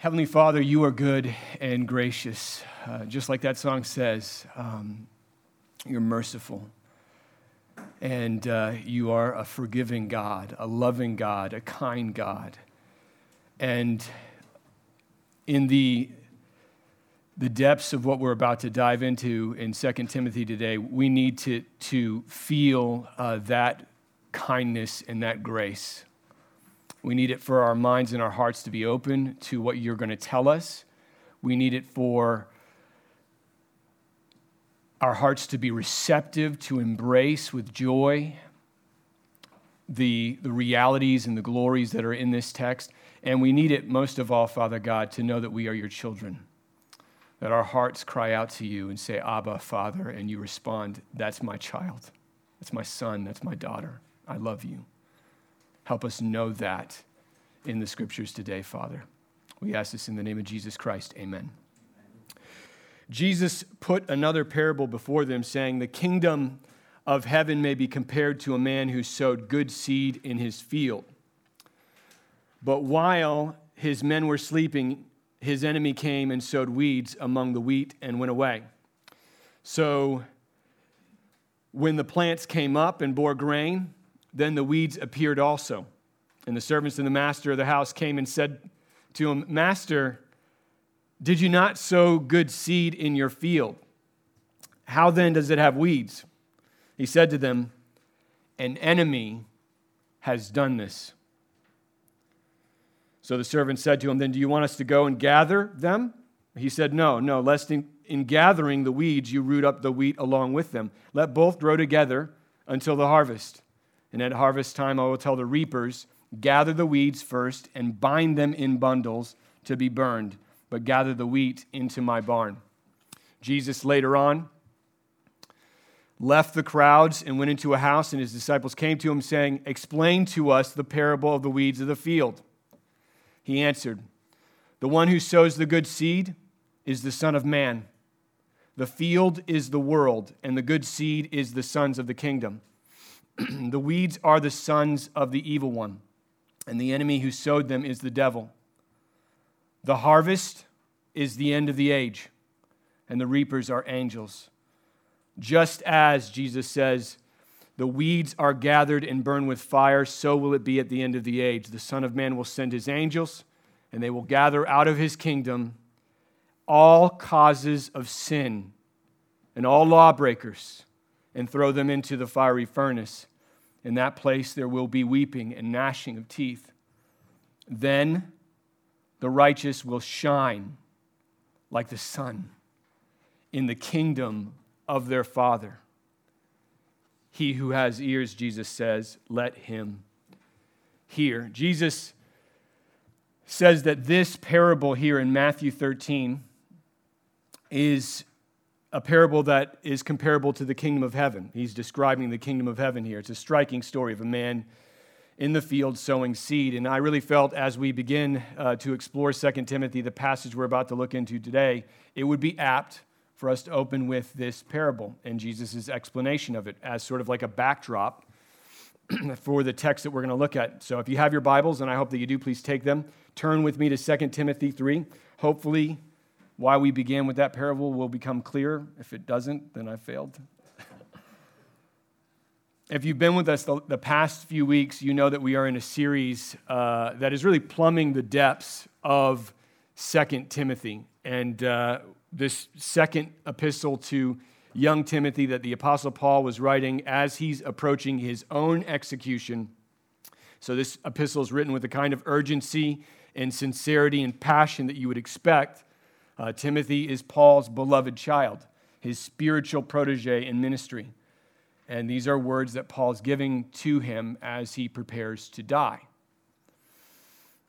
Heavenly Father, you are good and gracious. Uh, just like that song says, um, you're merciful. And uh, you are a forgiving God, a loving God, a kind God. And in the, the depths of what we're about to dive into in 2 Timothy today, we need to, to feel uh, that kindness and that grace. We need it for our minds and our hearts to be open to what you're going to tell us. We need it for our hearts to be receptive, to embrace with joy the, the realities and the glories that are in this text. And we need it most of all, Father God, to know that we are your children. That our hearts cry out to you and say, Abba, Father, and you respond, That's my child. That's my son. That's my daughter. I love you. Help us know that in the scriptures today, Father. We ask this in the name of Jesus Christ. Amen. Jesus put another parable before them, saying, The kingdom of heaven may be compared to a man who sowed good seed in his field. But while his men were sleeping, his enemy came and sowed weeds among the wheat and went away. So when the plants came up and bore grain, then the weeds appeared also. And the servants of the master of the house came and said to him, Master, did you not sow good seed in your field? How then does it have weeds? He said to them, An enemy has done this. So the servant said to him, Then do you want us to go and gather them? He said, No, no, lest in, in gathering the weeds you root up the wheat along with them. Let both grow together until the harvest. And at harvest time I will tell the reapers, Gather the weeds first and bind them in bundles to be burned, but gather the wheat into my barn. Jesus later on left the crowds and went into a house, and his disciples came to him, saying, Explain to us the parable of the weeds of the field. He answered, The one who sows the good seed is the Son of Man. The field is the world, and the good seed is the sons of the kingdom. the weeds are the sons of the evil one, and the enemy who sowed them is the devil. The harvest is the end of the age, and the reapers are angels. Just as, Jesus says, the weeds are gathered and burned with fire, so will it be at the end of the age. The Son of Man will send his angels, and they will gather out of his kingdom all causes of sin and all lawbreakers and throw them into the fiery furnace. In that place there will be weeping and gnashing of teeth. Then the righteous will shine like the sun in the kingdom of their Father. He who has ears, Jesus says, let him hear. Jesus says that this parable here in Matthew 13 is a parable that is comparable to the kingdom of heaven. He's describing the kingdom of heaven here. It's a striking story of a man in the field sowing seed. And I really felt as we begin uh, to explore 2 Timothy, the passage we're about to look into today, it would be apt for us to open with this parable and Jesus' explanation of it as sort of like a backdrop for the text that we're going to look at. So if you have your Bibles, and I hope that you do, please take them. Turn with me to 2 Timothy 3. Hopefully, why we began with that parable will become clear. If it doesn't, then I failed. if you've been with us the, the, past few weeks, you know that we are in a series uh, that is really plumbing the depths of Second Timothy. And uh, this second epistle to young Timothy that the Apostle Paul was writing as he's approaching his own execution. So, this epistle is written with the kind of urgency and sincerity and passion that you would expect uh, Timothy is Paul's beloved child, his spiritual protege in ministry. And these are words that Paul's giving to him as he prepares to die.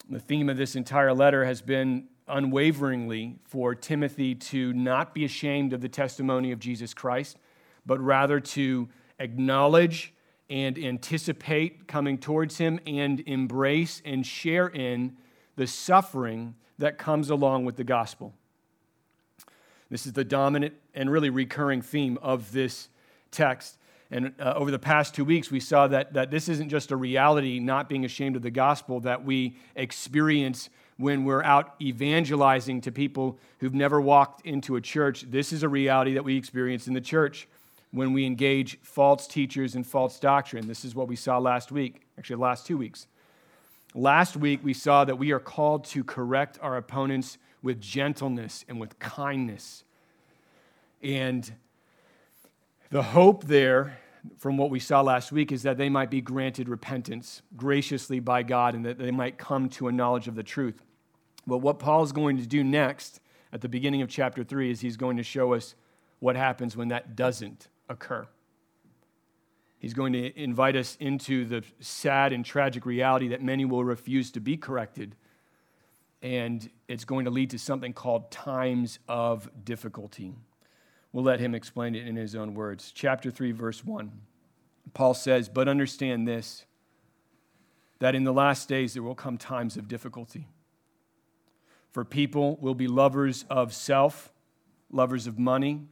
The theme of this entire letter has been unwaveringly for Timothy to not be ashamed of the testimony of Jesus Christ, but rather to acknowledge and anticipate coming towards him and embrace and share in the suffering that comes along with the gospel. This is the dominant and really recurring theme of this text. And uh, over the past two weeks, we saw that, that this isn't just a reality, not being ashamed of the gospel, that we experience when we're out evangelizing to people who've never walked into a church. This is a reality that we experience in the church when we engage false teachers and false doctrine. This is what we saw last week, actually, last two weeks. Last week, we saw that we are called to correct our opponents with gentleness and with kindness. And the hope there, from what we saw last week, is that they might be granted repentance graciously by God and that they might come to a knowledge of the truth. But what Paul is going to do next at the beginning of chapter 3 is he's going to show us what happens when that doesn't occur. He's going to invite us into the sad and tragic reality that many will refuse to be corrected. And it's going to lead to something called times of difficulty. We'll let him explain it in his own words. Chapter 3, verse 1. Paul says, But understand this, that in the last days there will come times of difficulty. For people will be lovers of self, lovers of money,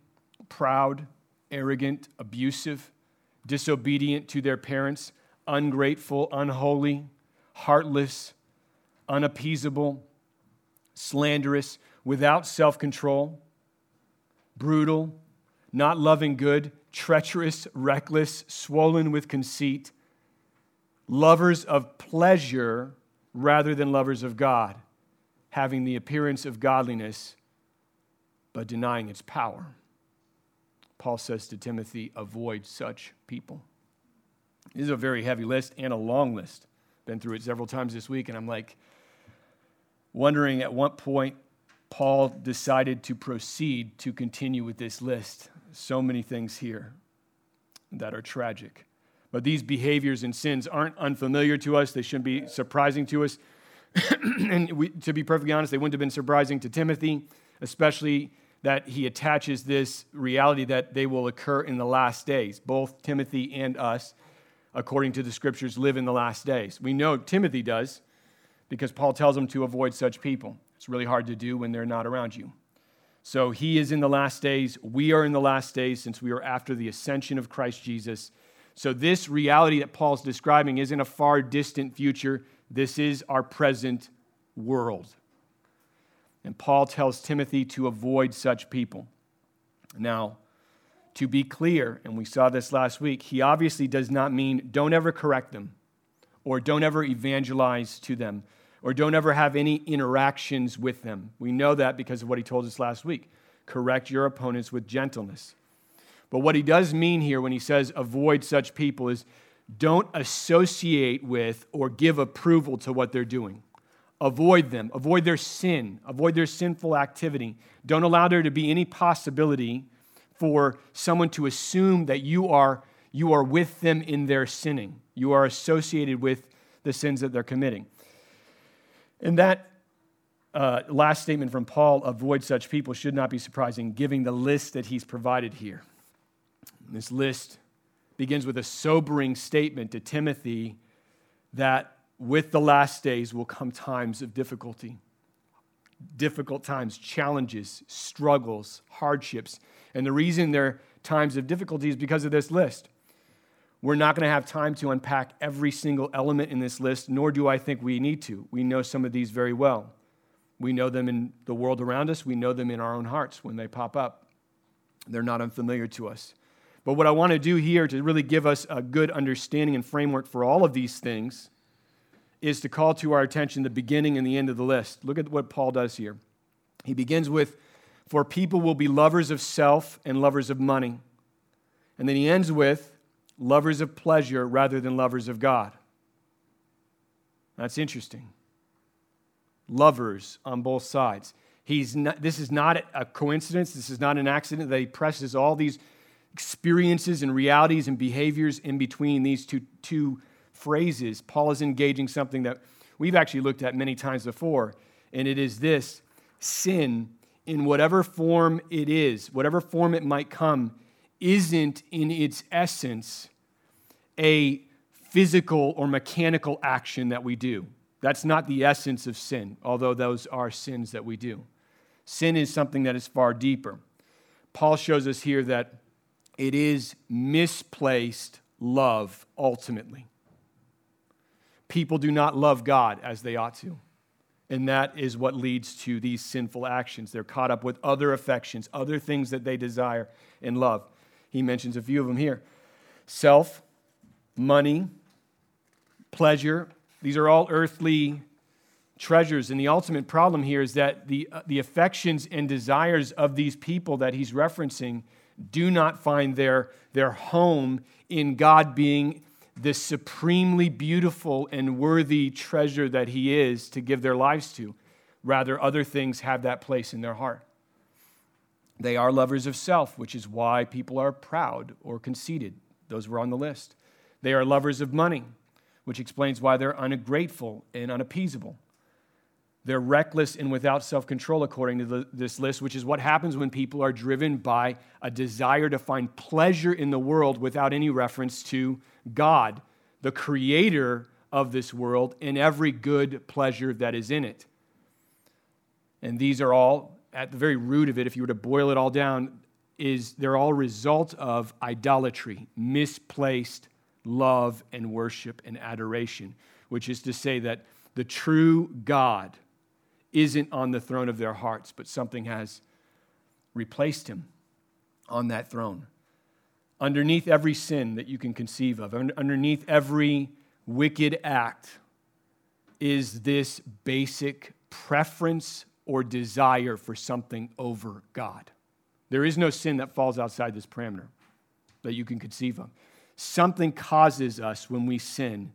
proud, arrogant, abusive disobedient to their parents, ungrateful, unholy, heartless, unappeasable, slanderous, without self control, brutal, not loving good, treacherous, reckless, swollen with conceit, lovers of pleasure rather than lovers of God, having the appearance of godliness but denying its power. Paul says to Timothy, avoid such people. This is a very heavy list and a long list. Been through it several times this week, and I'm like wondering at what point Paul decided to proceed to continue with this list. So many things here that are tragic. But these behaviors and sins aren't unfamiliar to us, they shouldn't be surprising to us. and we, to be perfectly honest, they wouldn't have been surprising to Timothy, especially that he attaches this reality that they will occur in the last days. Both Timothy and us, according to the scriptures, live in the last days. We know Timothy does because Paul tells him to avoid such people. It's really hard to do when they're not around you. So he is in the last days. We are in the last days since we are after the ascension of Christ Jesus. So, this reality that Paul's describing isn't a far distant future. This is our present world. And Paul tells Timothy to avoid such people. Now, to be clear, and we saw this last week, he obviously does not mean don't ever correct them, or don't ever evangelize to them, or don't ever have any interactions with them. We know that because of what he told us last week. Correct your opponents with gentleness. But what he does mean here when he says avoid such people is don't associate with or give approval to what they're doing. Avoid them, avoid their sin, avoid their sinful activity. Don't allow there to be any possibility for someone to assume that you are, you are with them in their sinning. You are associated with the sins that they're committing. And that uh, last statement from Paul, avoid such people, should not be surprising, given the list that he's provided here. This list begins with a sobering statement to Timothy that with the last days will come times of difficulty. Difficult times, challenges, struggles, hardships. And the reason they're times of difficulty is because of this list. We're not going to have time to unpack every single element in this list, nor do I think we need to. We know some of these very well. We know them in the world around us, we know them in our own hearts when they pop up. They're not unfamiliar to us. But what I want to do here to really give us a good understanding and framework for all of these things is to call to our attention the beginning and the end of the list. Look at what Paul does here. He begins with, For people will be lovers of self and lovers of money. And then he ends with, lovers of pleasure rather than lovers of God. That's interesting. Lovers on both sides. He's not, this is not a coincidence. This is not an accident that he presses all these experiences and realities and behaviors in between these two, two phrases, Paul is engaging something that we've actually looked at many times before, and it is this sin, in whatever form it is, whatever form it might come, isn't in its essence a physical or mechanical action that we do. That's not the essence of sin, although those are sins that we do. Sin is something that is far deeper. Paul shows us here that it is misplaced love ultimately people do not love God as they ought to. And that is what leads to these sinful actions. They're caught up with other affections, other things that they desire and love. He mentions a few of them here self, money, pleasure. These are all earthly treasures. And the ultimate problem here is that the, uh, the affections and desires of these people that he's referencing do not find their, their home in God being the supremely beautiful and worthy treasure that he is to give their lives to. Rather, other things have that place in their heart. They are lovers of self, which is why people are proud or conceited. Those were on the list. They are lovers of money, which explains why they're ungrateful and unappeasable. They're reckless and without self control, according to the, this list, which is what happens when people are driven by a desire to find pleasure in the world without any reference to God, the creator of this world, and every good pleasure that is in it. And these are all, at the very root of it, if you were to boil it all down, is they're all result of idolatry, misplaced love and worship and adoration, which is to say that the true God isn't on the throne of their hearts, but something has replaced him on that throne. Underneath every sin that you can conceive of, underneath every wicked act, is this basic preference or desire for something over God. There is no sin that falls outside this parameter that you can conceive of. Something causes us when we sin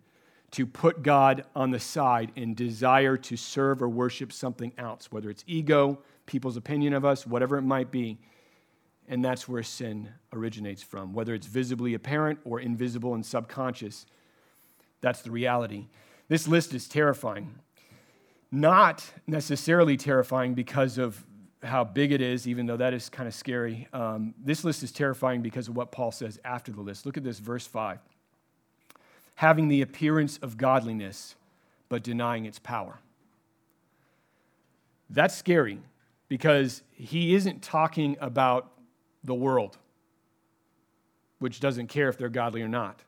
to put God on the side and desire to serve or worship something else, whether it's ego, people's opinion of us, whatever it might be. And that's where sin originates from, whether it's visibly apparent or invisible and subconscious. That's the reality. This list is terrifying. Not necessarily terrifying because of how big it is, even though that is kind of scary. Um, this list is terrifying because of what Paul says after the list. Look at this, verse 5 having the appearance of godliness, but denying its power. That's scary because he isn't talking about the world, which doesn't care if they're godly or not.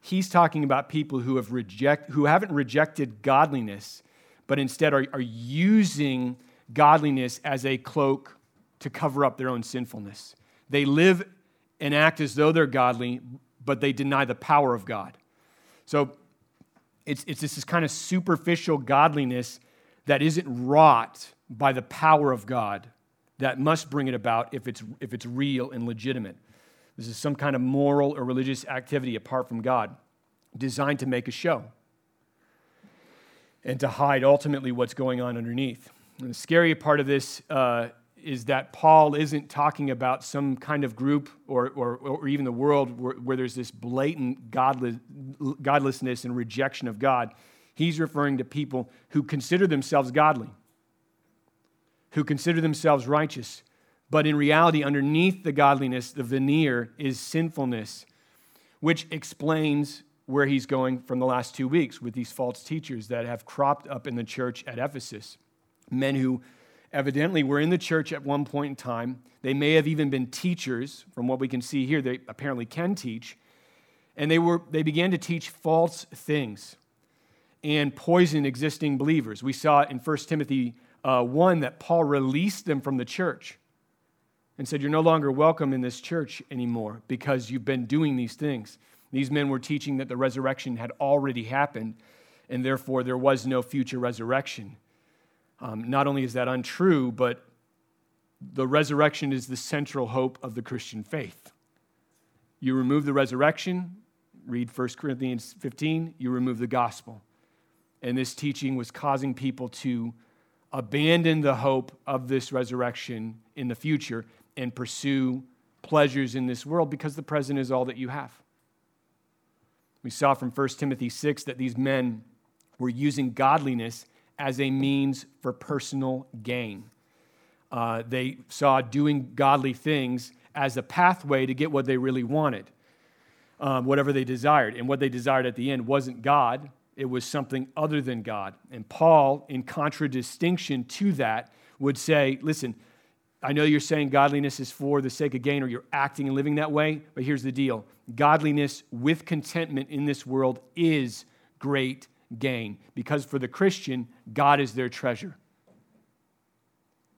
He's talking about people who, have reject, who haven't rejected godliness, but instead are, are using godliness as a cloak to cover up their own sinfulness. They live and act as though they're godly, but they deny the power of God. So it's, it's this kind of superficial godliness that isn't wrought by the power of God that must bring it about if it's, if it's real and legitimate. This is some kind of moral or religious activity apart from God, designed to make a show and to hide ultimately what's going on underneath. And the scary part of this uh, is that Paul isn't talking about some kind of group or, or, or even the world where, where there's this blatant godless, godlessness and rejection of God. He's referring to people who consider themselves godly, who consider themselves righteous, but in reality, underneath the godliness, the veneer is sinfulness, which explains where he's going from the last two weeks with these false teachers that have cropped up in the church at Ephesus. Men who evidently were in the church at one point in time. They may have even been teachers, from what we can see here, they apparently can teach. And they, were, they began to teach false things and poison existing believers. We saw in 1 Timothy uh, 1 that Paul released them from the church and said, You're no longer welcome in this church anymore because you've been doing these things. These men were teaching that the resurrection had already happened, and therefore there was no future resurrection. Um, not only is that untrue, but the resurrection is the central hope of the Christian faith. You remove the resurrection, read 1 Corinthians 15, you remove the gospel. And this teaching was causing people to abandon the hope of this resurrection in the future and pursue pleasures in this world because the present is all that you have. We saw from 1 Timothy 6 that these men were using godliness as a means for personal gain. Uh, they saw doing godly things as a pathway to get what they really wanted, um, whatever they desired. And what they desired at the end wasn't God, it was something other than God. And Paul, in contradistinction to that, would say, listen, I know you're saying godliness is for the sake of gain or you're acting and living that way, but here's the deal godliness with contentment in this world is great gain. Because for the Christian, God is their treasure.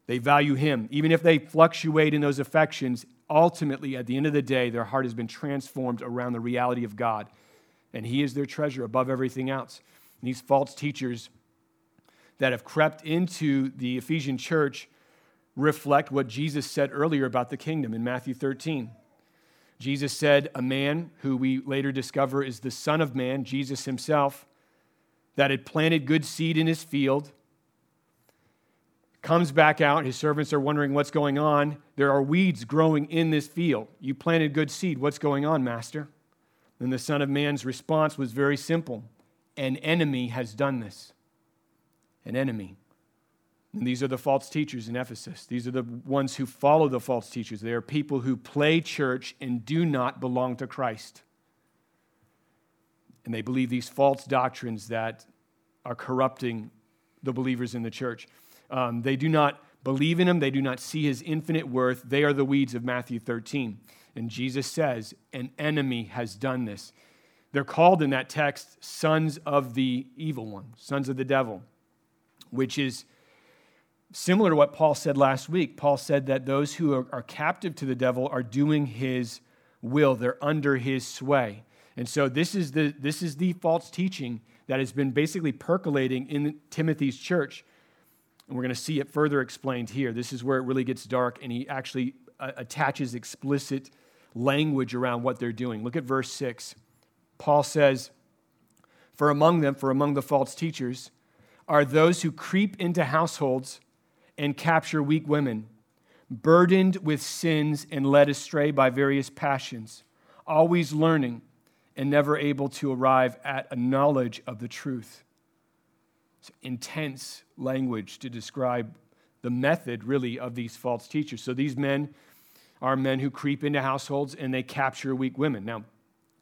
They value Him. Even if they fluctuate in those affections, ultimately, at the end of the day, their heart has been transformed around the reality of God. And He is their treasure above everything else. And these false teachers that have crept into the Ephesian church reflect what Jesus said earlier about the kingdom in Matthew 13. Jesus said, A man who we later discover is the Son of Man, Jesus himself, that had planted good seed in his field comes back out. His servants are wondering what's going on. There are weeds growing in this field. You planted good seed. What's going on, master? And the Son of Man's response was very simple An enemy has done this. An enemy. And these are the false teachers in Ephesus. These are the ones who follow the false teachers. They are people who play church and do not belong to Christ. And they believe these false doctrines that are corrupting the believers in the church. Um, they do not believe in him, they do not see his infinite worth. They are the weeds of Matthew 13. And Jesus says, An enemy has done this. They're called in that text sons of the evil one, sons of the devil, which is similar to what Paul said last week. Paul said that those who are, are captive to the devil are doing his will, they're under his sway. And so this is the, this is the false teaching that has been basically percolating in Timothy's church. And we're going to see it further explained here. This is where it really gets dark, and he actually uh, attaches explicit language around what they're doing. Look at verse 6. Paul says, For among them, for among the false teachers, are those who creep into households and capture weak women, burdened with sins and led astray by various passions, always learning and never able to arrive at a knowledge of the truth. It's intense language to describe the method, really, of these false teachers. So these men are men who creep into households and they capture weak women. Now,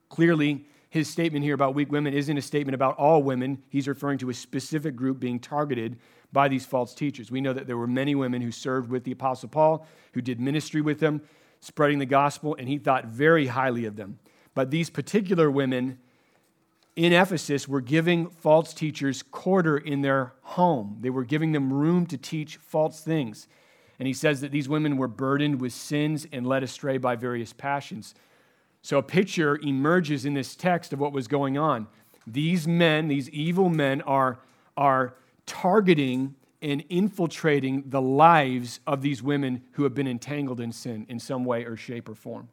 clearly, his statement here about weak women isn't a statement about all women. He's referring to a specific group being targeted by these false teachers. We know that there were many women who served with the Apostle Paul, who did ministry with him, spreading the gospel, and he thought very highly of them. But these particular women in Ephesus were giving false teachers quarter in their home. They were giving them room to teach false things. And he says that these women were burdened with sins and led astray by various passions. So a picture emerges in this text of what was going on. These men, these evil men, are, are targeting and infiltrating the lives of these women who have been entangled in sin in some way or shape or form.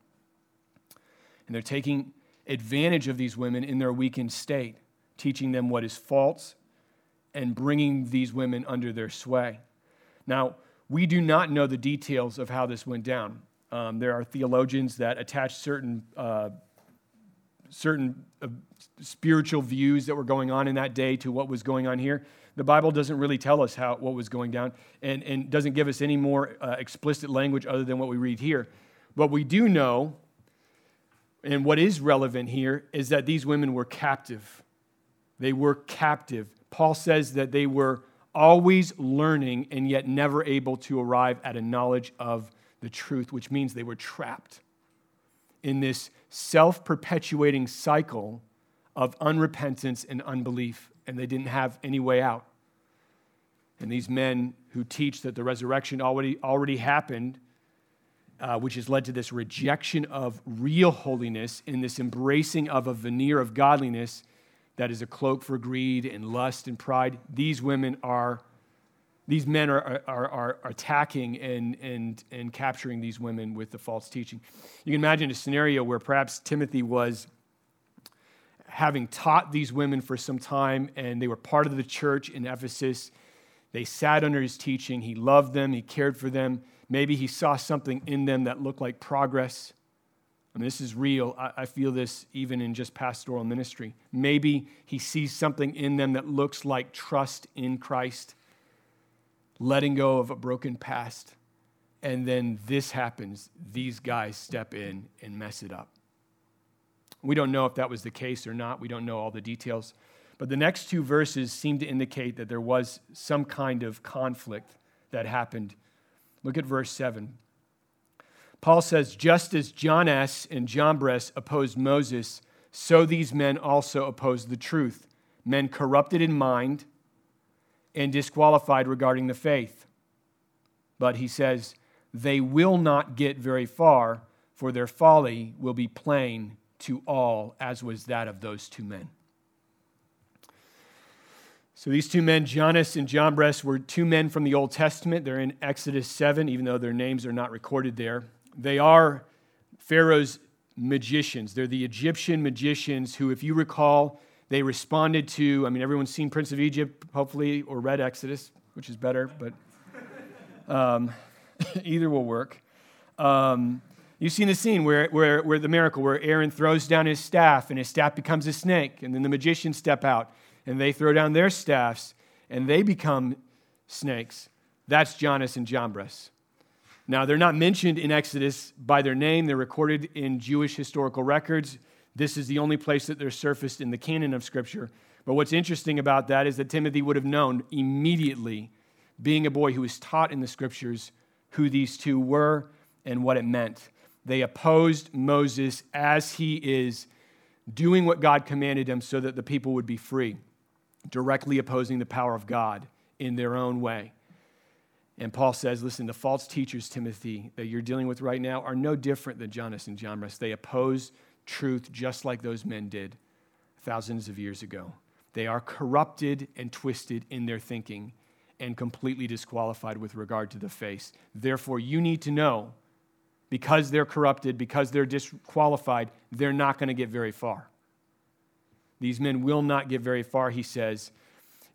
And they're taking advantage of these women in their weakened state, teaching them what is false and bringing these women under their sway. Now, we do not know the details of how this went down. Um, there are theologians that attach certain, uh, certain uh, spiritual views that were going on in that day to what was going on here. The Bible doesn't really tell us how, what was going down and, and doesn't give us any more uh, explicit language other than what we read here. But we do know and what is relevant here is that these women were captive. They were captive. Paul says that they were always learning and yet never able to arrive at a knowledge of the truth, which means they were trapped in this self perpetuating cycle of unrepentance and unbelief, and they didn't have any way out. And these men who teach that the resurrection already, already happened uh, which has led to this rejection of real holiness and this embracing of a veneer of godliness that is a cloak for greed and lust and pride. These women are, these men are, are, are attacking and, and, and capturing these women with the false teaching. You can imagine a scenario where perhaps Timothy was having taught these women for some time and they were part of the church in Ephesus. They sat under his teaching. He loved them, he cared for them Maybe he saw something in them that looked like progress. I mean, this is real. I, I feel this even in just pastoral ministry. Maybe he sees something in them that looks like trust in Christ, letting go of a broken past. And then this happens. These guys step in and mess it up. We don't know if that was the case or not. We don't know all the details. But the next two verses seem to indicate that there was some kind of conflict that happened Look at verse 7. Paul says, Just as Jannes and John Jambres opposed Moses, so these men also opposed the truth, men corrupted in mind and disqualified regarding the faith. But he says, they will not get very far, for their folly will be plain to all, as was that of those two men. So these two men, Jannes and Jambres, were two men from the Old Testament. They're in Exodus 7, even though their names are not recorded there. They are Pharaoh's magicians. They're the Egyptian magicians who, if you recall, they responded to, I mean, everyone's seen Prince of Egypt, hopefully, or read Exodus, which is better, but um, either will work. Um, you've seen the scene where, where, where the miracle, where Aaron throws down his staff and his staff becomes a snake, and then the magicians step out and they throw down their staffs and they become snakes. That's Jannes and Jambres. Now, they're not mentioned in Exodus by their name, they're recorded in Jewish historical records. This is the only place that they're surfaced in the canon of Scripture. But what's interesting about that is that Timothy would have known immediately, being a boy who was taught in the Scriptures, who these two were and what it meant. They opposed Moses as he is doing what God commanded him so that the people would be free directly opposing the power of God in their own way. And Paul says, listen, the false teachers, Timothy, that you're dealing with right now are no different than Jannes and Jambres. They oppose truth just like those men did thousands of years ago. They are corrupted and twisted in their thinking and completely disqualified with regard to the faith. Therefore, you need to know because they're corrupted, because they're disqualified, they're not going to get very far. These men will not get very far, he says.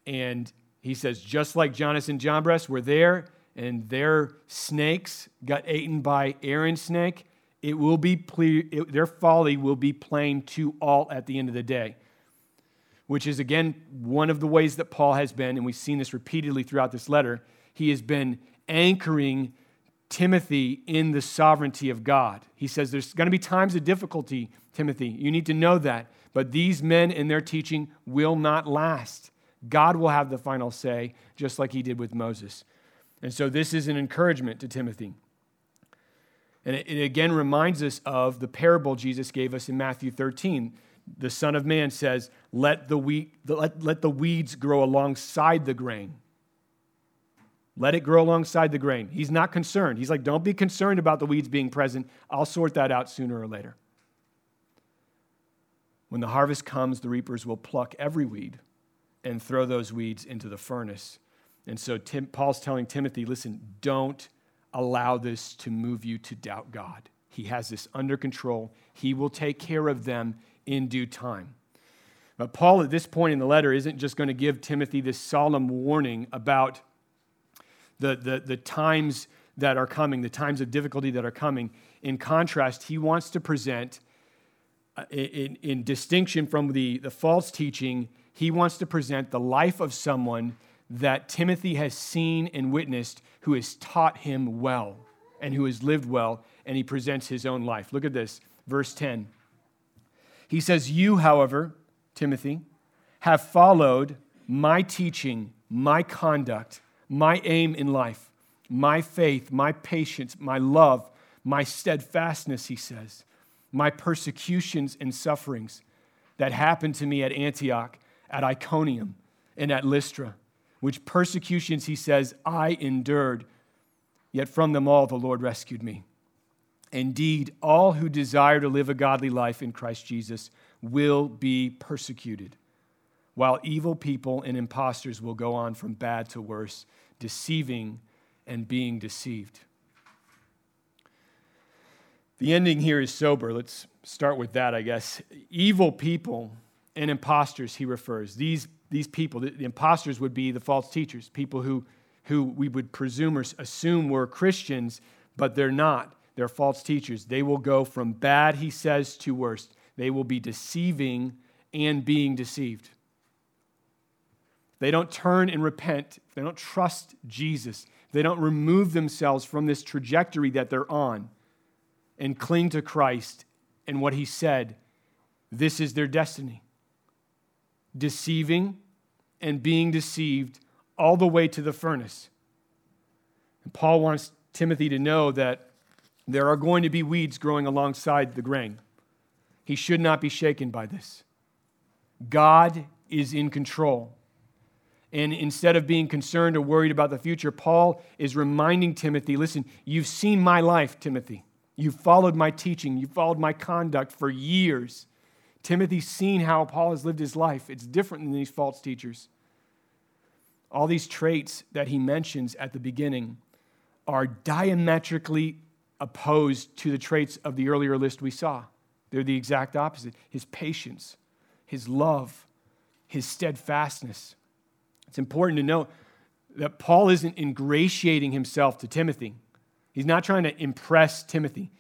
And he says, just like Jannes and Jambres were there and their snakes got eaten by Aaron's snake, it will be ple- it, their folly will be plain to all at the end of the day. Which is, again, one of the ways that Paul has been, and we've seen this repeatedly throughout this letter. He has been anchoring Timothy in the sovereignty of God. He says, There's going to be times of difficulty, Timothy. You need to know that. But these men and their teaching will not last. God will have the final say, just like he did with Moses. And so this is an encouragement to Timothy. And it, it again reminds us of the parable Jesus gave us in Matthew 13. The Son of Man says, let the, let, let the weeds grow alongside the grain. Let it grow alongside the grain. He's not concerned. He's like, don't be concerned about the weeds being present. I'll sort that out sooner or later. When the harvest comes, the reapers will pluck every weed and throw those weeds into the furnace. And so Tim, Paul's telling Timothy, listen, don't allow this to move you to doubt God. He has this under control. He will take care of them in due time. But Paul, at this point in the letter, isn't just going to give Timothy this solemn warning about the, the, the times that are coming, the times of difficulty that are coming. In contrast, he wants to present uh, in, in distinction from the, the false teaching, he wants to present the life of someone that Timothy has seen and witnessed who has taught him well and who has lived well, and he presents his own life. Look at this, verse 10. He says, You, however, Timothy, have followed my teaching, my conduct, my aim in life, my faith, my patience, my love, my steadfastness, he says my persecutions and sufferings that happened to me at Antioch, at Iconium, and at Lystra, which persecutions, he says, I endured, yet from them all the Lord rescued me. Indeed, all who desire to live a godly life in Christ Jesus will be persecuted, while evil people and impostors will go on from bad to worse, deceiving and being deceived. The ending here is sober. Let's start with that, I guess. Evil people and impostors, he refers. These, these people, the, the imposters would be the false teachers, people who, who we would presume or assume were Christians, but they're not. They're false teachers. They will go from bad, he says, to worse. They will be deceiving and being deceived. They don't turn and repent. They don't trust Jesus. They don't remove themselves from this trajectory that they're on and cling to Christ and what he said, this is their destiny. Deceiving and being deceived all the way to the furnace. And Paul wants Timothy to know that there are going to be weeds growing alongside the grain. He should not be shaken by this. God is in control. And instead of being concerned or worried about the future, Paul is reminding Timothy listen, you've seen my life, Timothy. You've followed my teaching, you've followed my conduct for years. Timothy's seen how Paul has lived his life. It's different than these false teachers. All these traits that he mentions at the beginning are diametrically opposed to the traits of the earlier list we saw. They're the exact opposite his patience, his love, his steadfastness. It's important to note that Paul isn't ingratiating himself to Timothy. He's not trying to impress Timothy.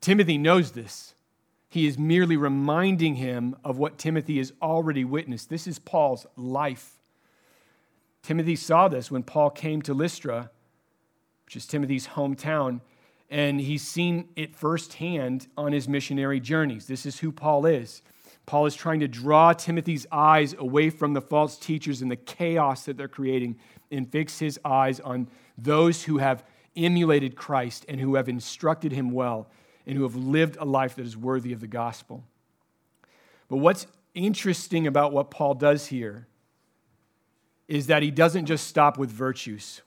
Timothy knows this. He is merely reminding him of what Timothy has already witnessed. This is Paul's life. Timothy saw this when Paul came to Lystra, which is Timothy's hometown, and he's seen it firsthand on his missionary journeys. This is who Paul is. Paul is trying to draw Timothy's eyes away from the false teachers and the chaos that they're creating and fix his eyes on those who have emulated Christ and who have instructed him well and who have lived a life that is worthy of the gospel. But what's interesting about what Paul does here is that he doesn't just stop with virtues.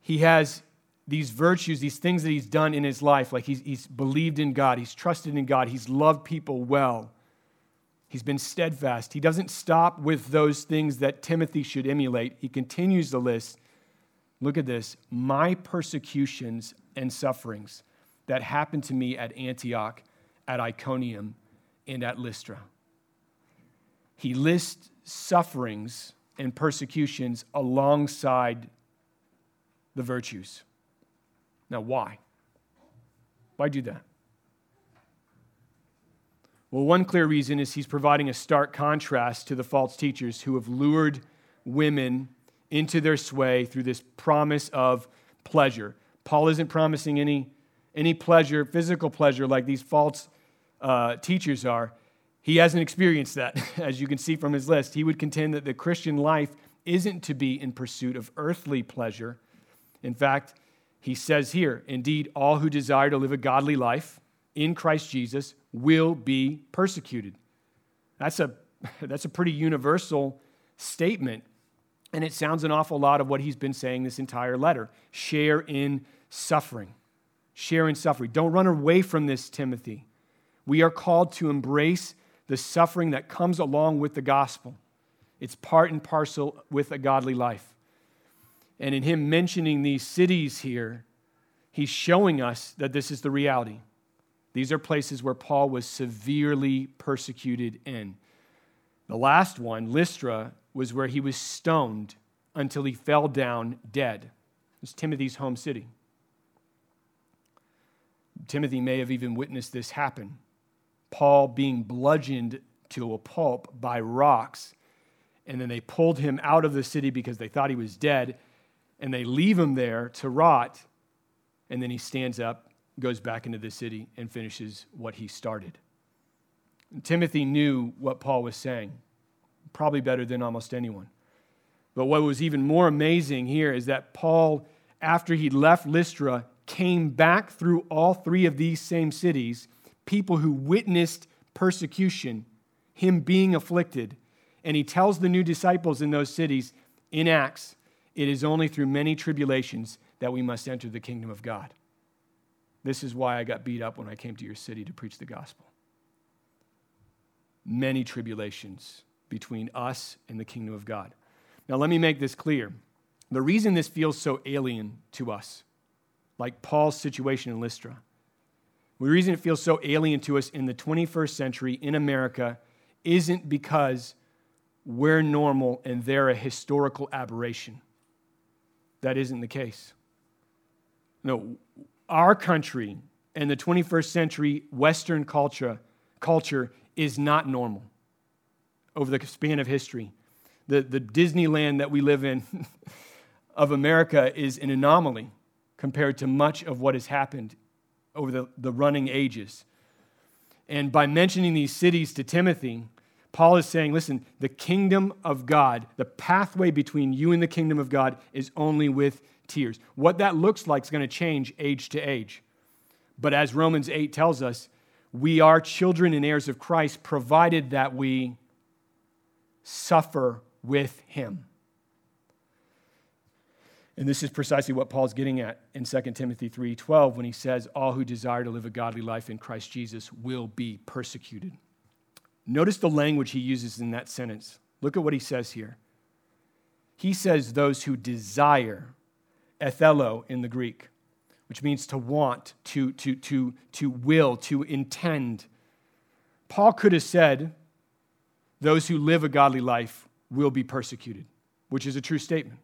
He has these virtues, these things that he's done in his life, like he's, he's believed in God, he's trusted in God, he's loved people well, he's been steadfast. He doesn't stop with those things that Timothy should emulate. He continues the list. Look at this my persecutions and sufferings that happened to me at Antioch, at Iconium, and at Lystra. He lists sufferings and persecutions alongside the virtues. Now, why? Why do that? Well, one clear reason is he's providing a stark contrast to the false teachers who have lured women into their sway through this promise of pleasure. Paul isn't promising any, any pleasure, physical pleasure, like these false uh, teachers are. He hasn't experienced that, as you can see from his list. He would contend that the Christian life isn't to be in pursuit of earthly pleasure. In fact, he says here, indeed, all who desire to live a godly life in Christ Jesus will be persecuted. That's a, that's a pretty universal statement. And it sounds an awful lot of what he's been saying this entire letter. Share in suffering. Share in suffering. Don't run away from this, Timothy. We are called to embrace the suffering that comes along with the gospel. It's part and parcel with a godly life. And in him mentioning these cities here, he's showing us that this is the reality. These are places where Paul was severely persecuted in. The last one, Lystra, was where he was stoned until he fell down dead. It was Timothy's home city. Timothy may have even witnessed this happen. Paul being bludgeoned to a pulp by rocks, and then they pulled him out of the city because they thought he was dead and they leave him there to rot. And then he stands up, goes back into the city, and finishes what he started. And Timothy knew what Paul was saying, probably better than almost anyone. But what was even more amazing here is that Paul, after he left Lystra, came back through all three of these same cities, people who witnessed persecution, him being afflicted. And he tells the new disciples in those cities in Acts it is only through many tribulations that we must enter the kingdom of God. This is why I got beat up when I came to your city to preach the gospel. Many tribulations between us and the kingdom of God. Now, let me make this clear. The reason this feels so alien to us, like Paul's situation in Lystra, the reason it feels so alien to us in the 21st century in America isn't because we're normal and they're a historical aberration that isn't the case. No, our country and the 21st century Western culture, culture is not normal over the span of history. The, the Disneyland that we live in of America is an anomaly compared to much of what has happened over the, the running ages. And by mentioning these cities to Timothy, Paul is saying, listen, the kingdom of God, the pathway between you and the kingdom of God is only with tears. What that looks like is going to change age to age. But as Romans 8 tells us, we are children and heirs of Christ, provided that we suffer with him. And this is precisely what Paul's getting at in 2 Timothy 3:12 when he says all who desire to live a godly life in Christ Jesus will be persecuted. Notice the language he uses in that sentence. Look at what he says here. He says those who desire, ethelo in the Greek, which means to want, to, to, to, to will, to intend. Paul could have said, those who live a godly life will be persecuted, which is a true statement.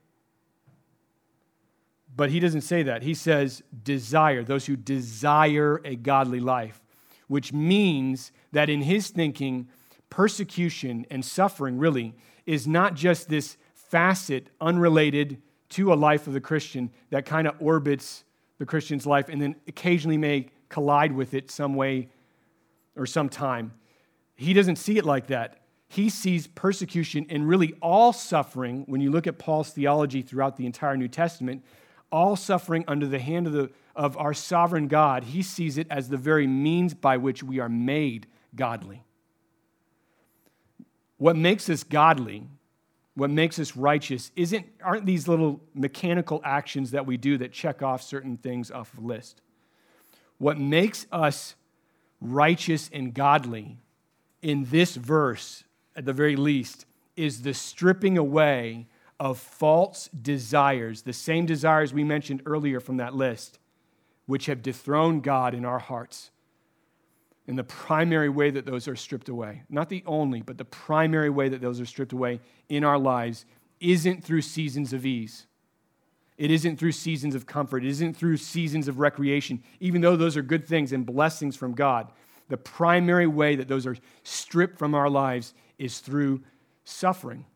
But he doesn't say that. He says, desire, those who desire a godly life, which means that in his thinking, persecution and suffering really is not just this facet unrelated to a life of the Christian that kind of orbits the Christian's life and then occasionally may collide with it some way or some time. He doesn't see it like that. He sees persecution and really all suffering, when you look at Paul's theology throughout the entire New Testament, all suffering under the hand of, the, of our sovereign God, he sees it as the very means by which we are made godly. What makes us godly, what makes us righteous, isn't, aren't these little mechanical actions that we do that check off certain things off a list. What makes us righteous and godly in this verse, at the very least, is the stripping away of false desires, the same desires we mentioned earlier from that list, which have dethroned God in our hearts. And the primary way that those are stripped away, not the only, but the primary way that those are stripped away in our lives, isn't through seasons of ease. It isn't through seasons of comfort. It isn't through seasons of recreation, even though those are good things and blessings from God. The primary way that those are stripped from our lives is through suffering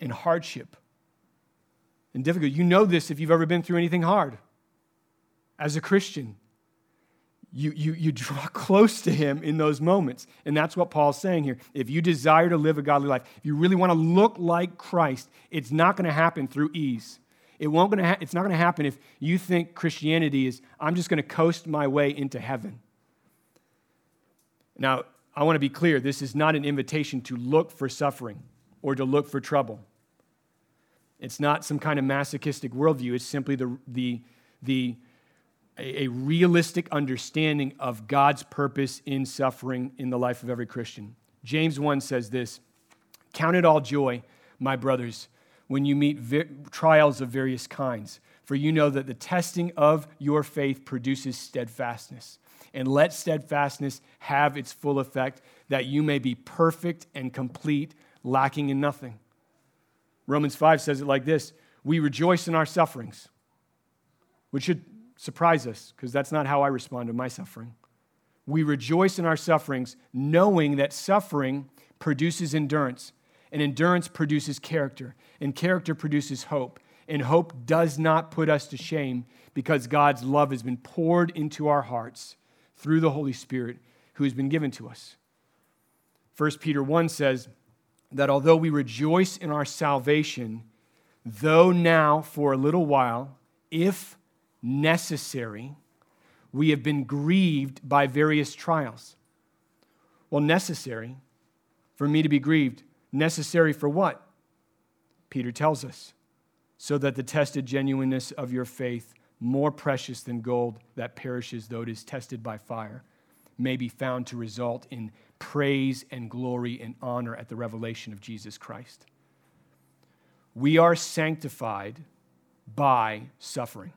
and hardship and difficulty. You know this if you've ever been through anything hard. As a Christian, you, you, you draw close to him in those moments. And that's what Paul's saying here. If you desire to live a godly life, if you really want to look like Christ, it's not going to happen through ease. It won't gonna ha- it's not going to happen if you think Christianity is, I'm just going to coast my way into heaven. Now, I want to be clear this is not an invitation to look for suffering or to look for trouble. It's not some kind of masochistic worldview. It's simply the, the, the, a, realistic understanding of God's purpose in suffering in the life of every Christian. James 1 says this Count it all joy, my brothers, when you meet vi- trials of various kinds, for you know that the testing of your faith produces steadfastness. And let steadfastness have its full effect, that you may be perfect and complete lacking in nothing. Romans 5 says it like this We rejoice in our sufferings, which should surprise us because that's not how I respond to my suffering. We rejoice in our sufferings, knowing that suffering produces endurance, and endurance produces character, and character produces hope. And hope does not put us to shame because God's love has been poured into our hearts through the Holy Spirit who has been given to us. 1 Peter 1 says, that although we rejoice in our salvation, though now for a little while, if necessary, we have been grieved by various trials. Well, necessary for me to be grieved. Necessary for what? Peter tells us so that the tested genuineness of your faith, more precious than gold that perishes though it is tested by fire, may be found to result in praise and glory and honor at the revelation of Jesus Christ. We are sanctified by suffering.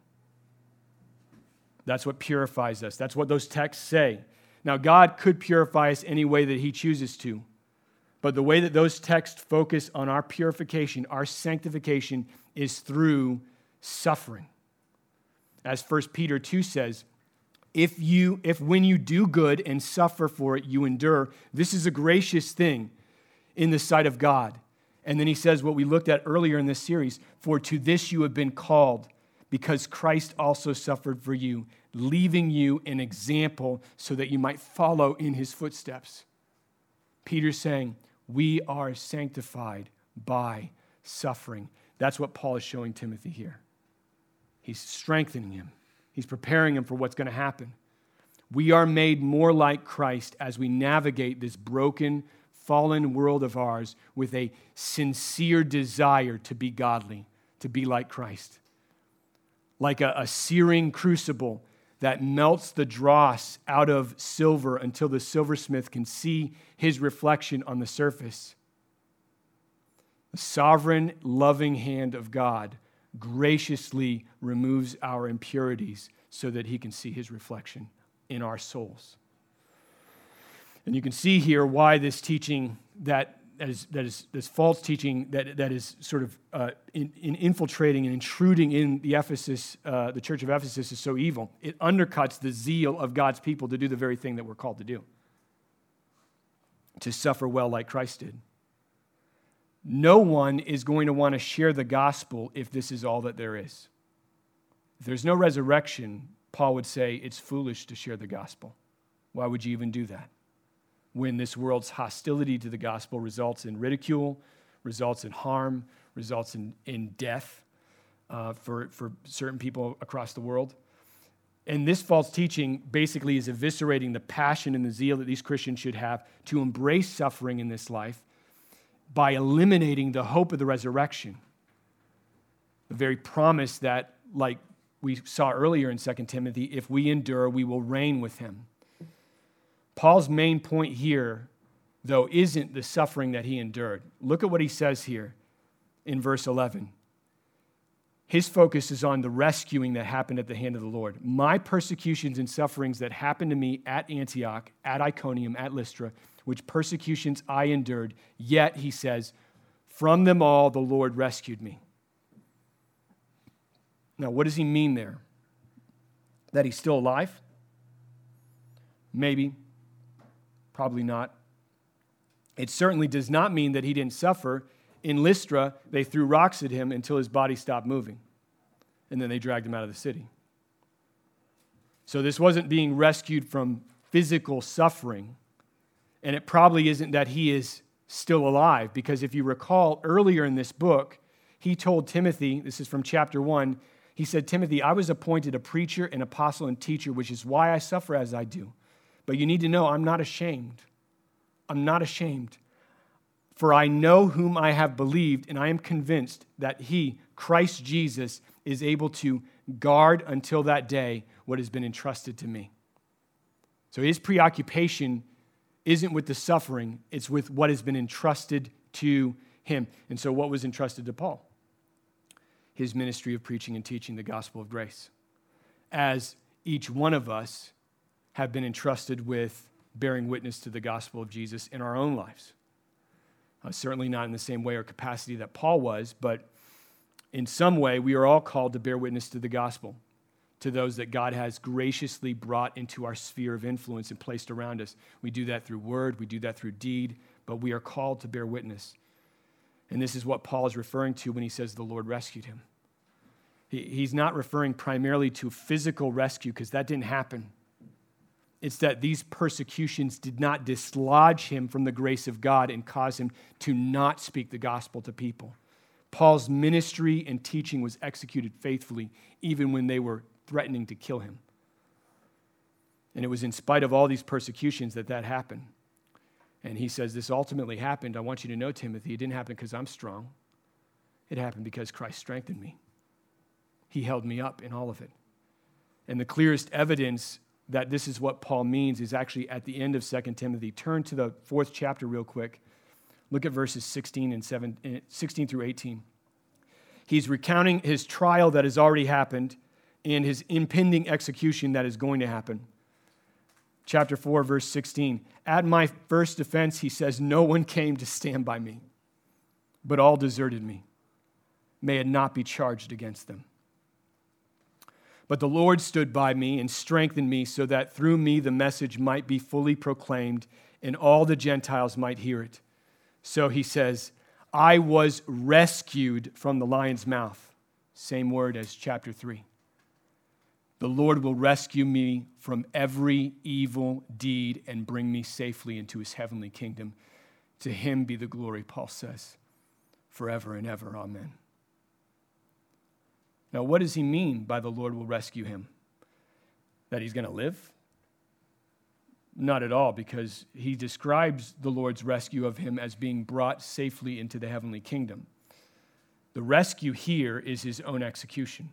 That's what purifies us. That's what those texts say. Now, God could purify us any way that He chooses to, but the way that those texts focus on our purification, our sanctification, is through suffering. As 1 Peter 2 says, if you if when you do good and suffer for it you endure. This is a gracious thing in the sight of god. And then he says what we looked at earlier in this series for to this you have been called because christ also suffered for you leaving you an example so that you might follow in his footsteps. Peter's saying we are sanctified by suffering. That's what paul is showing timothy here he's strengthening him He's preparing him for what's going to happen. We are made more like Christ as we navigate this broken, fallen world of ours with a sincere desire to be godly, to be like Christ. Like a, a searing crucible that melts the dross out of silver until the silversmith can see his reflection on the surface. The sovereign, loving hand of God graciously removes our impurities so that he can see his reflection in our souls. And you can see here why this teaching that, that, is, that is this false teaching that, that is sort of uh, in, in, infiltrating and intruding in the Ephesus, uh, the church of Ephesus is so evil. It undercuts the zeal of God's people to do the very thing that we're called to do. To suffer well like Christ did. No one is going to want to share the gospel if this is all that there is. If there's no resurrection, Paul would say it's foolish to share the gospel. Why would you even do that? When this world's hostility to the gospel results in ridicule, results in harm, results in, in death uh, for, for certain people across the world. And this false teaching basically is eviscerating the passion and the zeal that these Christians should have to embrace suffering in this life by eliminating the hope of the resurrection. The very promise that, like we saw earlier in 2 Timothy, if we endure, we will reign with him. Paul's main point here, though, isn't the suffering that he endured. Look at what he says here in verse 11. His focus is on the rescuing that happened at the hand of the Lord. My persecutions and sufferings that happened to me at Antioch, at Iconium, at Lystra, which persecutions I endured, yet, he says, from them all the Lord rescued me. Now, what does he mean there? That he's still alive? Maybe. Probably not. It certainly does not mean that he didn't suffer. In Lystra, they threw rocks at him until his body stopped moving, and then they dragged him out of the city. So, this wasn't being rescued from physical suffering, and it probably isn't that he is still alive, because if you recall earlier in this book, he told Timothy, this is from chapter 1, he said, Timothy, I was appointed a preacher, an apostle, and teacher, which is why I suffer as I do. But you need to know I'm not ashamed. I'm not ashamed. For I know whom I have believed, and I am convinced that he, Christ Jesus, is able to guard until that day what has been entrusted to me. So his preoccupation isn't with the suffering, it's with what has been entrusted to him. And so, what was entrusted to Paul? His ministry of preaching and teaching the gospel of grace. As each one of us have been entrusted with bearing witness to the gospel of Jesus in our own lives. Uh, certainly not in the same way or capacity that Paul was, but in some way, we are all called to bear witness to the gospel to those that God has graciously brought into our sphere of influence and placed around us. We do that through word, we do that through deed, but we are called to bear witness. And this is what Paul is referring to when he says the Lord rescued him. He, he's not referring primarily to physical rescue because that didn't happen. It's that these persecutions did not dislodge him from the grace of God and cause him to not speak the gospel to people. Paul's ministry and teaching was executed faithfully, even when they were threatening to kill him. And it was in spite of all these persecutions that that happened. And he says, This ultimately happened. I want you to know, Timothy, it didn't happen because I'm strong. It happened because Christ strengthened me. He held me up in all of it. And the clearest evidence that this is what Paul means is actually at the end of 2 Timothy. Turn to the fourth chapter real quick. Look at verses 16 and 7, eh, 16 through 18. He's recounting his trial that has already happened and his impending execution that is going to happen. Chapter 4, verse 16. At my first defense, he says, No one came to stand by me, but all deserted me. May it not be charged against them. But the Lord stood by me and strengthened me so that through me the message might be fully proclaimed and all the Gentiles might hear it. So he says, I was rescued from the lion's mouth. Same word as chapter 3. The Lord will rescue me from every evil deed and bring me safely into his heavenly kingdom. To him be the glory, Paul says, forever and ever. Amen. Now, what does he mean by the Lord will rescue him? That he's going to live? Not at all, because he describes the Lord's rescue of him as being brought safely into the heavenly kingdom. The rescue here is his own execution.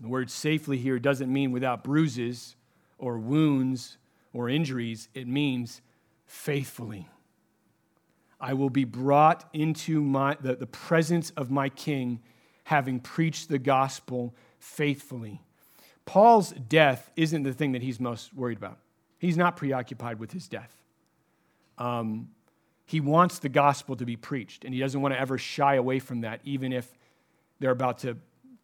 The word safely here doesn't mean without bruises or wounds or injuries, it means faithfully. I will be brought into my, the, the presence of my king, having preached the gospel faithfully. Paul's death isn't the thing that he's most worried about. He's not preoccupied with his death. Um, he wants the gospel to be preached, and he doesn't want to ever shy away from that, even if they're about to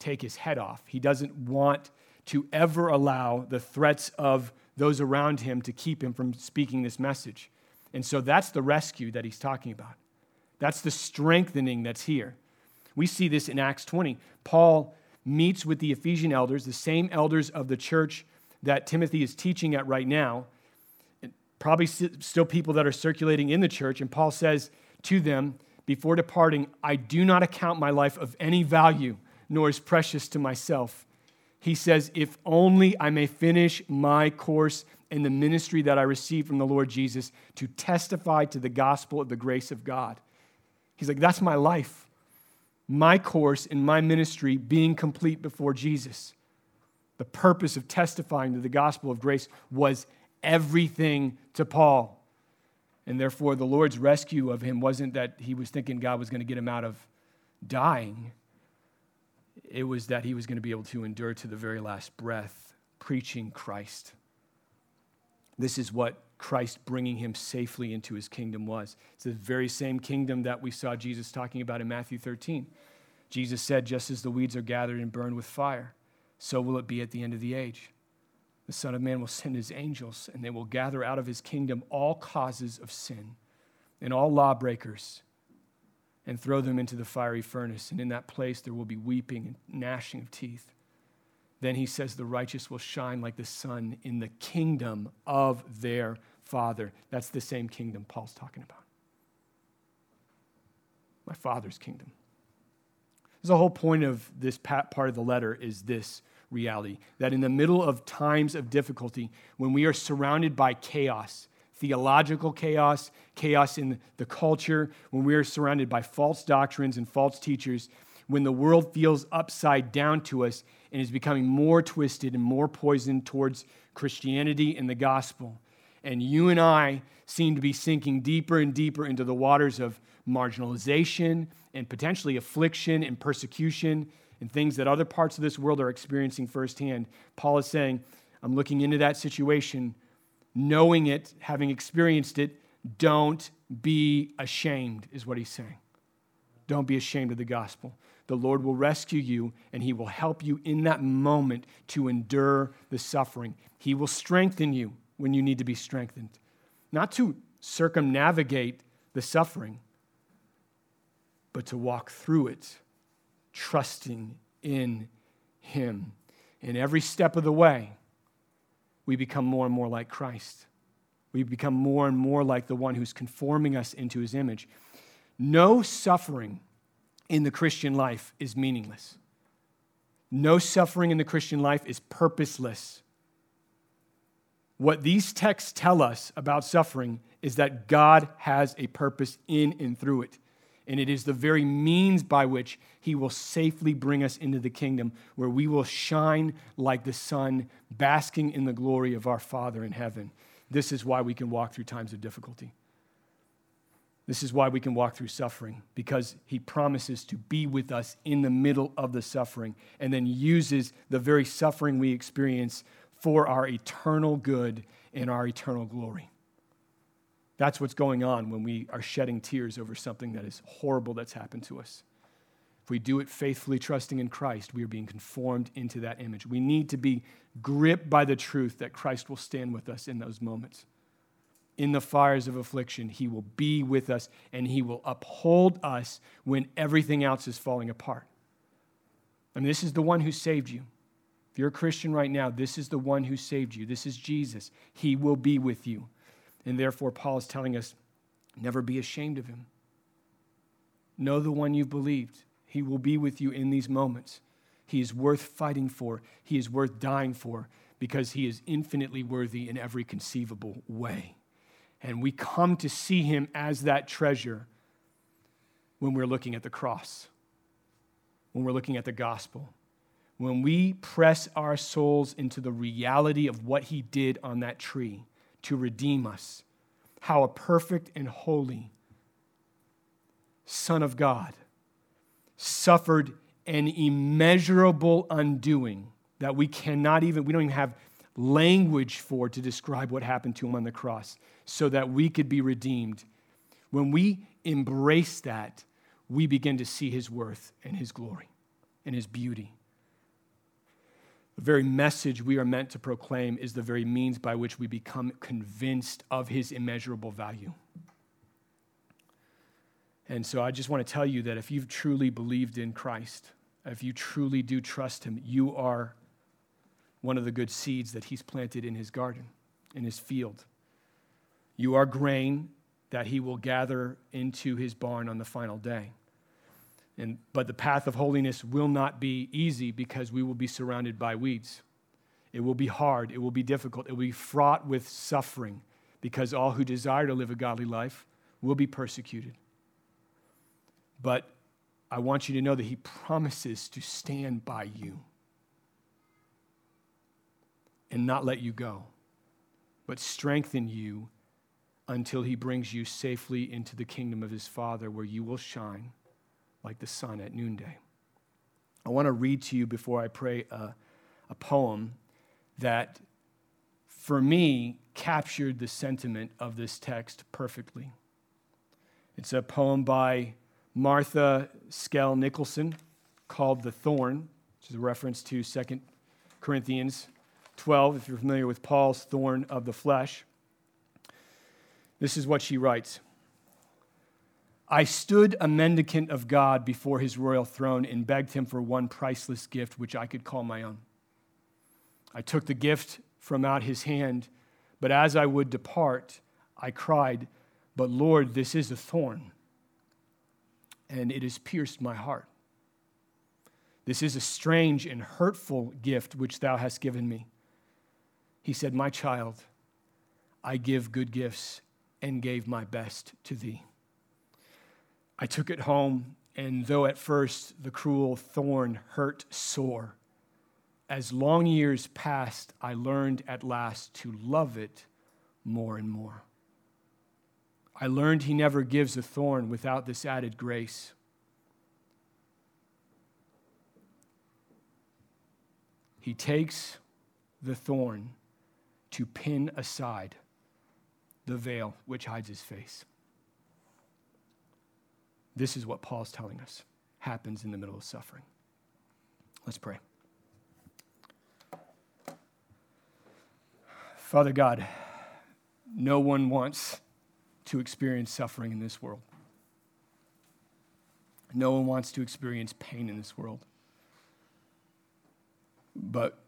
take his head off. He doesn't want to ever allow the threats of those around him to keep him from speaking this message. And so that's the rescue that he's talking about. That's the strengthening that's here. We see this in Acts 20. Paul meets with the Ephesian elders, the same elders of the church that Timothy is teaching at right now, probably still people that are circulating in the church. And Paul says to them before departing, I do not account my life of any value, nor is precious to myself. He says, If only I may finish my course in the ministry that I received from the Lord Jesus to testify to the gospel of the grace of God. He's like, That's my life, my course in my ministry being complete before Jesus. The purpose of testifying to the gospel of grace was everything to Paul. And therefore, the Lord's rescue of him wasn't that he was thinking God was going to get him out of dying, it was that he was going to be able to endure to the very last breath, preaching Christ. This is what Christ bringing him safely into his kingdom was. It's the very same kingdom that we saw Jesus talking about in Matthew 13. Jesus said, Just as the weeds are gathered and burned with fire, so will it be at the end of the age. The Son of Man will send his angels, and they will gather out of his kingdom all causes of sin and all lawbreakers and throw them into the fiery furnace. And in that place there will be weeping and gnashing of teeth. Then he says, The righteous will shine like the sun in the kingdom of their Father. That's the same kingdom Paul's talking about. My Father's kingdom. The whole point of this part of the letter is this reality that in the middle of times of difficulty, when we are surrounded by chaos, theological chaos, chaos in the culture, when we are surrounded by false doctrines and false teachers, when the world feels upside down to us and is becoming more twisted and more poisoned towards Christianity and the gospel. And you and I seem to be sinking deeper and deeper into the waters of marginalization and potentially affliction and persecution and things that other parts of this world are experiencing firsthand. Paul is saying, I'm looking into that situation, knowing it, having experienced it. Don't be ashamed, is what he's saying. Don't be ashamed of the gospel. The Lord will rescue you and he will help you in that moment to endure the suffering. He will strengthen you when you need to be strengthened, not to circumnavigate the suffering, but to walk through it, trusting in Him. in every step of the way, we become more and more like Christ. We become more and more like the one who's conforming us into His image. No suffering in the Christian life is meaningless. No suffering in the Christian life is purposeless. What these texts tell us about suffering is that God has a purpose in and through it and it is the very means by which he will safely bring us into the kingdom where we will shine like the sun, basking in the glory of our Father in heaven. This is why we can walk through times of difficulty. This is why we can walk through suffering, because he promises to be with us in the middle of the suffering and then uses the very suffering we experience for our eternal good and our eternal glory. That's what's going on when we are shedding tears over something that is horrible that's happened to us. If we do it faithfully, trusting in Christ, we are being conformed into that image. We need to be gripped by the truth that Christ will stand with us in those moments. In the fires of affliction, He will be with us and He will uphold us when everything else is falling apart. I mean, this is the one who saved you. If you're a Christian right now, this is the one who saved you. This is Jesus. He will be with you. And therefore, Paul is telling us never be ashamed of him. Know the one you've believed. He will be with you in these moments. He is worth fighting for, he is worth dying for because he is infinitely worthy in every conceivable way. And we come to see him as that treasure when we're looking at the cross, when we're looking at the gospel, when we press our souls into the reality of what he did on that tree to redeem us, how a perfect and holy Son of God suffered an immeasurable undoing that we cannot even, we don't even have language for to describe what happened to him on the cross so that we could be redeemed. When we embrace that, we begin to see his worth and his glory and his beauty. The very message we are meant to proclaim is the very means by which we become convinced of his immeasurable value. And so I just want to tell you that if you've truly believed in Christ, if you truly do trust him, you are one of the good seeds that he's planted in his garden, in his field. You are grain that he will gather into his barn on the final day. And, but the path of holiness will not be easy because we will be surrounded by weeds. It will be hard. It will be difficult. It will be fraught with suffering because all who desire to live a godly life will be persecuted. But I want you to know that He promises to stand by you and not let you go, but strengthen you until He brings you safely into the kingdom of His Father, where you will shine like the sun at noonday. I want to read to you before I pray a, a poem that, for me, captured the sentiment of this text perfectly. It's a poem by Martha Snell Nicholson called The Thorn, which is a reference to 2 Corinthians 12, if you're familiar with Paul's thorn of the flesh. This is what she writes I stood a mendicant of God before his royal throne and begged him for one priceless gift which I could call my own. I took the gift from out his hand, but as I would depart, I cried, But Lord, this is a thorn and it has pierced my heart. This is a strange and hurtful gift which thou hast given me. He said, My child, I give good gifts and gave my best to thee. I took it home, and though at first the cruel thorn hurt sore, as long years passed, I learned at last to love it more and more. I learned he never gives a thorn without this added grace. He takes the thorn to pin aside the veil which hides his face. This is what Paul's telling us happens in the middle of suffering. Let's pray. Father God, no one wants to experience suffering in this world. No one wants to experience pain in this world. But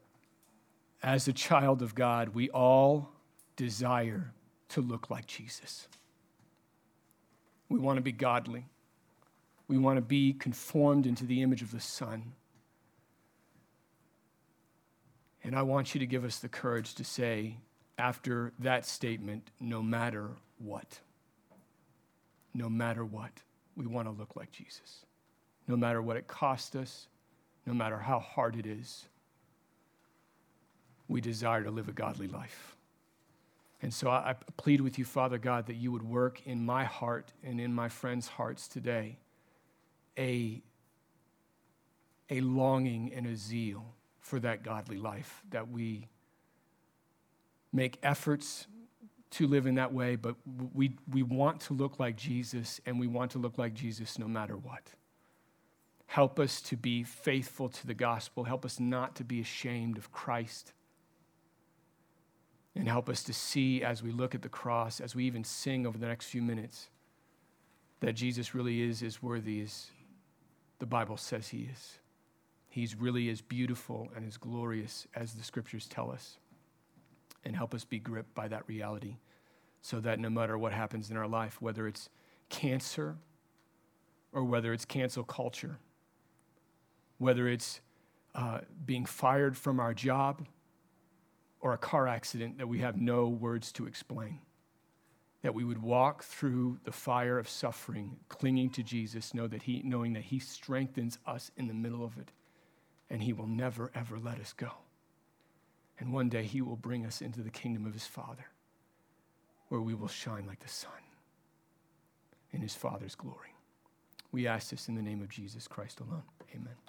as a child of God, we all desire to look like Jesus. We want to be godly. We want to be conformed into the image of the Son. And I want you to give us the courage to say, after that statement, no matter what. No matter what, we want to look like Jesus. No matter what it costs us, no matter how hard it is, we desire to live a godly life. And so I, plead with you, Father God, that you would work in my heart and in my friends' hearts today a, a longing and a zeal for that godly life, that we make efforts to live in that way, but we, we want to look like Jesus, and we want to look like Jesus no matter what. Help us to be faithful to the gospel. Help us not to be ashamed of Christ. And help us to see as we look at the cross, as we even sing over the next few minutes, that Jesus really is as worthy as the Bible says he is. He's really as beautiful and as glorious as the scriptures tell us and help us be gripped by that reality so that no matter what happens in our life, whether it's cancer or whether it's cancel culture, whether it's uh, being fired from our job or a car accident that we have no words to explain. That we would walk through the fire of suffering, clinging to Jesus, know that he, knowing that He strengthens us in the middle of it, and He will never, ever let us go. And one day He will bring us into the kingdom of His Father, where we will shine like the sun in His Father's glory. We ask this in the name of Jesus Christ alone. Amen.